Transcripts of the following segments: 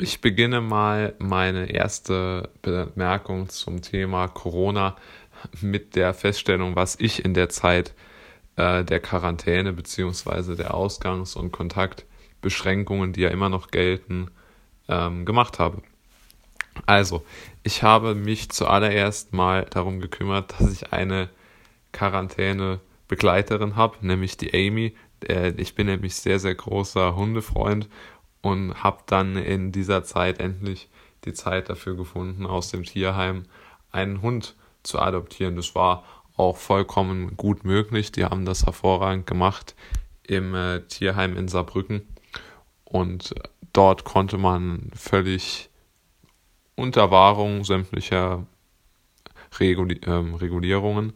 Ich beginne mal meine erste Bemerkung zum Thema Corona mit der Feststellung, was ich in der Zeit äh, der Quarantäne beziehungsweise der Ausgangs- und Kontaktbeschränkungen, die ja immer noch gelten, ähm, gemacht habe. Also, ich habe mich zuallererst mal darum gekümmert, dass ich eine Quarantäne-Begleiterin habe, nämlich die Amy. Äh, ich bin nämlich sehr, sehr großer Hundefreund und habe dann in dieser Zeit endlich die Zeit dafür gefunden, aus dem Tierheim einen Hund zu adoptieren. Das war auch vollkommen gut möglich. Die haben das hervorragend gemacht im äh, Tierheim in Saarbrücken und dort konnte man völlig unter Wahrung sämtlicher Reguli ähm, Regulierungen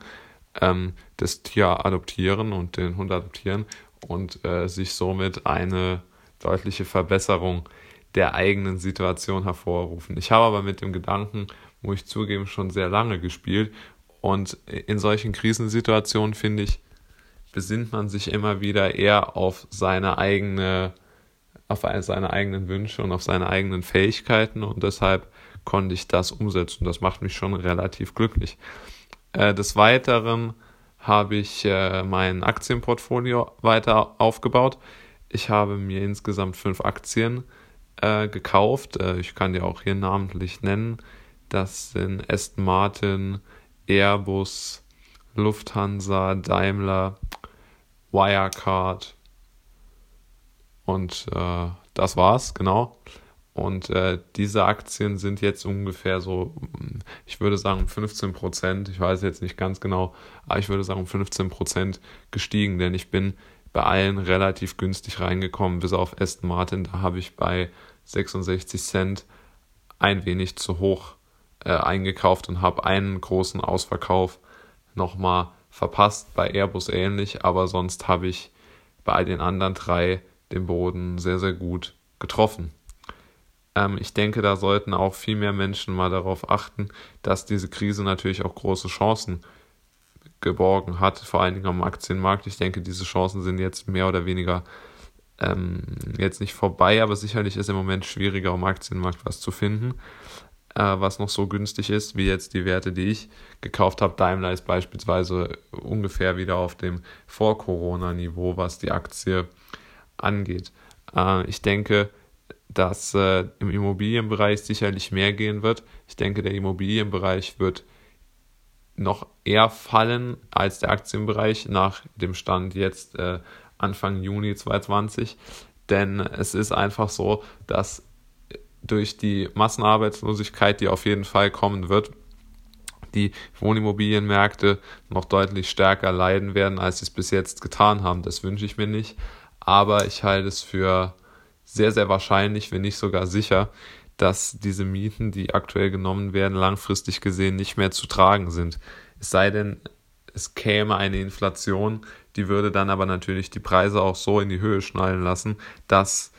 ähm, das Tier adoptieren und den Hund adoptieren und äh, sich somit eine deutliche Verbesserung der eigenen Situation hervorrufen. Ich habe aber mit dem Gedanken, muss ich zugeben, schon sehr lange gespielt. Und in solchen Krisensituationen, finde ich, besinnt man sich immer wieder eher auf seine eigene, auf seine eigenen Wünsche und auf seine eigenen Fähigkeiten. Und deshalb konnte ich das umsetzen. Das macht mich schon relativ glücklich. Äh, des Weiteren habe ich äh, mein Aktienportfolio weiter aufgebaut. Ich habe mir insgesamt fünf Aktien äh, gekauft. Äh, ich kann die auch hier namentlich nennen. Das sind Aston Martin, Airbus, Lufthansa, Daimler, Wirecard und äh, das war's, genau. Und äh, diese Aktien sind jetzt ungefähr so, ich würde sagen 15 Prozent, ich weiß jetzt nicht ganz genau, aber ich würde sagen 15 Prozent gestiegen, denn ich bin bei allen relativ günstig reingekommen, bis auf Aston Martin. Da habe ich bei 66 Cent ein wenig zu hoch äh, eingekauft und habe einen großen Ausverkauf nochmal verpasst. Bei Airbus ähnlich, aber sonst habe ich bei den anderen drei den Boden sehr, sehr gut getroffen. Ähm, ich denke, da sollten auch viel mehr Menschen mal darauf achten, dass diese Krise natürlich auch große Chancen geborgen hat, vor allen Dingen am Aktienmarkt. Ich denke, diese Chancen sind jetzt mehr oder weniger ähm, jetzt nicht vorbei, aber sicherlich ist im Moment schwieriger am Aktienmarkt was zu finden, äh, was noch so günstig ist, wie jetzt die Werte, die ich gekauft habe. Daimler ist beispielsweise ungefähr wieder auf dem Vor-Corona-Niveau, was die Aktie angeht. Äh, ich denke, dass äh, im Immobilienbereich sicherlich mehr gehen wird. Ich denke, der Immobilienbereich wird noch eher fallen als der Aktienbereich nach dem Stand jetzt äh, Anfang Juni 2020. Denn es ist einfach so, dass durch die Massenarbeitslosigkeit, die auf jeden Fall kommen wird, die Wohnimmobilienmärkte noch deutlich stärker leiden werden, als sie es bis jetzt getan haben. Das wünsche ich mir nicht. Aber ich halte es für sehr, sehr wahrscheinlich, wenn nicht sogar sicher, dass diese Mieten, die aktuell genommen werden, langfristig gesehen nicht mehr zu tragen sind. Es sei denn, es käme eine Inflation, die würde dann aber natürlich die Preise auch so in die Höhe schnallen lassen, dass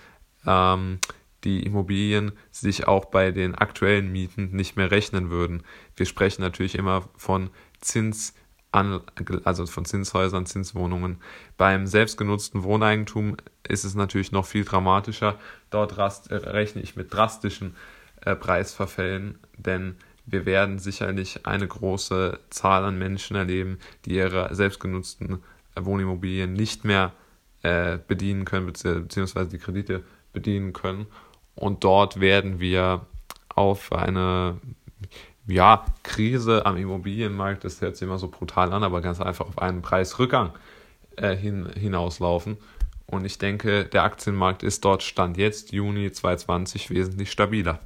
ähm, die Immobilien sich auch bei den aktuellen Mieten nicht mehr rechnen würden. Wir sprechen natürlich immer von Zins an, also von Zinshäusern, Zinswohnungen. Beim selbstgenutzten Wohneigentum ist es natürlich noch viel dramatischer. Dort rast, äh, rechne ich mit drastischen äh, Preisverfällen, denn wir werden sicherlich eine große Zahl an Menschen erleben, die ihre selbstgenutzten äh, Wohnimmobilien nicht mehr äh, bedienen können, beziehungsweise die Kredite bedienen können. Und dort werden wir auf eine ja, Krise am Immobilienmarkt, das hört sich immer so brutal an, aber ganz einfach auf einen Preisrückgang äh, hin, hinauslaufen. Und ich denke, der Aktienmarkt ist dort Stand jetzt, Juni 2020, wesentlich stabiler.